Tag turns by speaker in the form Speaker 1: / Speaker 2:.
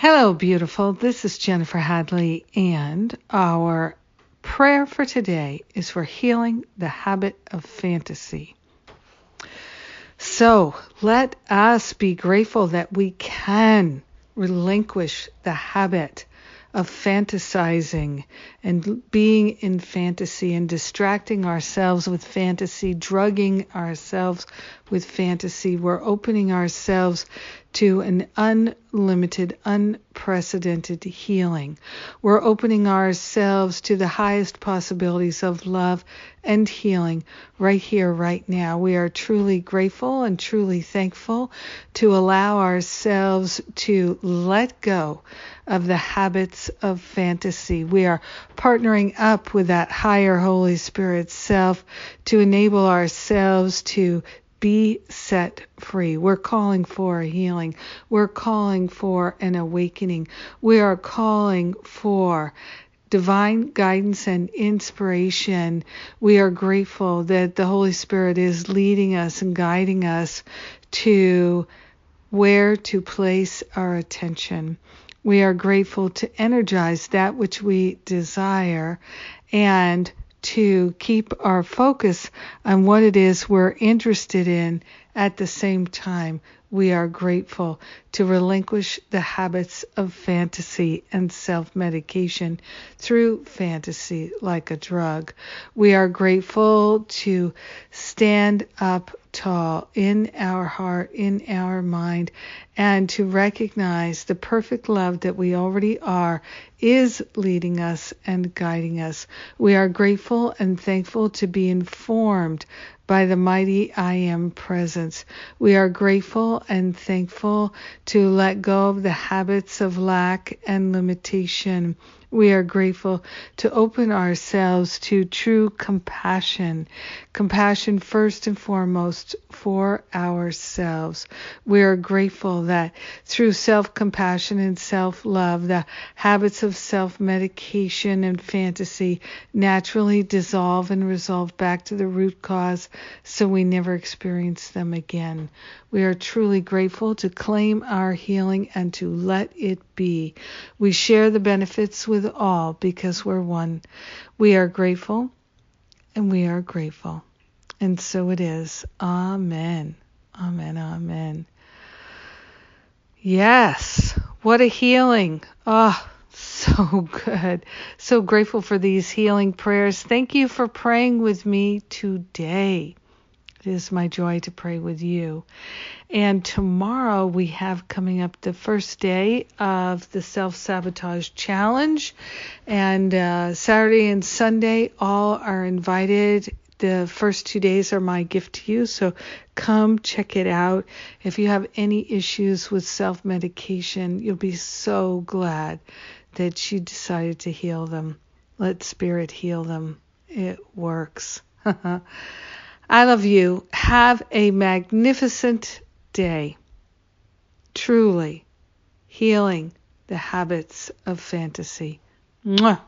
Speaker 1: Hello, beautiful. This is Jennifer Hadley, and our prayer for today is for healing the habit of fantasy. So let us be grateful that we can relinquish the habit of fantasizing and being in fantasy and distracting ourselves with fantasy, drugging ourselves with fantasy. We're opening ourselves to an unlimited, unprecedented healing. We're opening ourselves to the highest possibilities of love and healing right here, right now. We are truly grateful and truly thankful to allow ourselves to let go of the habits of fantasy. We are partnering up with that higher Holy Spirit self to enable ourselves to be set free. We're calling for a healing. We're calling for an awakening. We are calling for divine guidance and inspiration. We are grateful that the Holy Spirit is leading us and guiding us to where to place our attention. We are grateful to energize that which we desire and to keep our focus on what it is we're interested in at the same time we are grateful to relinquish the habits of fantasy and self medication through fantasy like a drug. We are grateful to stand up tall in our heart, in our mind, and to recognize the perfect love that we already are is leading us and guiding us. We are grateful and thankful to be informed by the mighty I Am presence. We are grateful and thankful to let go of the habits of lack and limitation. We are grateful to open ourselves to true compassion, compassion first and foremost for ourselves. We are grateful that through self compassion and self love, the habits of self medication and fantasy naturally dissolve and resolve back to the root cause so we never experience them again. We are truly grateful to claim our healing and to let it be. We share the benefits with all because we're one. We are grateful and we are grateful. And so it is. Amen. Amen. Amen. Yes. What a healing. Ah. Oh, so good. So grateful for these healing prayers. Thank you for praying with me today. It is my joy to pray with you. And tomorrow we have coming up the first day of the Self Sabotage Challenge. And uh, Saturday and Sunday, all are invited. The first two days are my gift to you. So come check it out. If you have any issues with self medication, you'll be so glad that you decided to heal them. Let Spirit heal them. It works. I love you. Have a magnificent day. Truly healing the habits of fantasy. Mwah.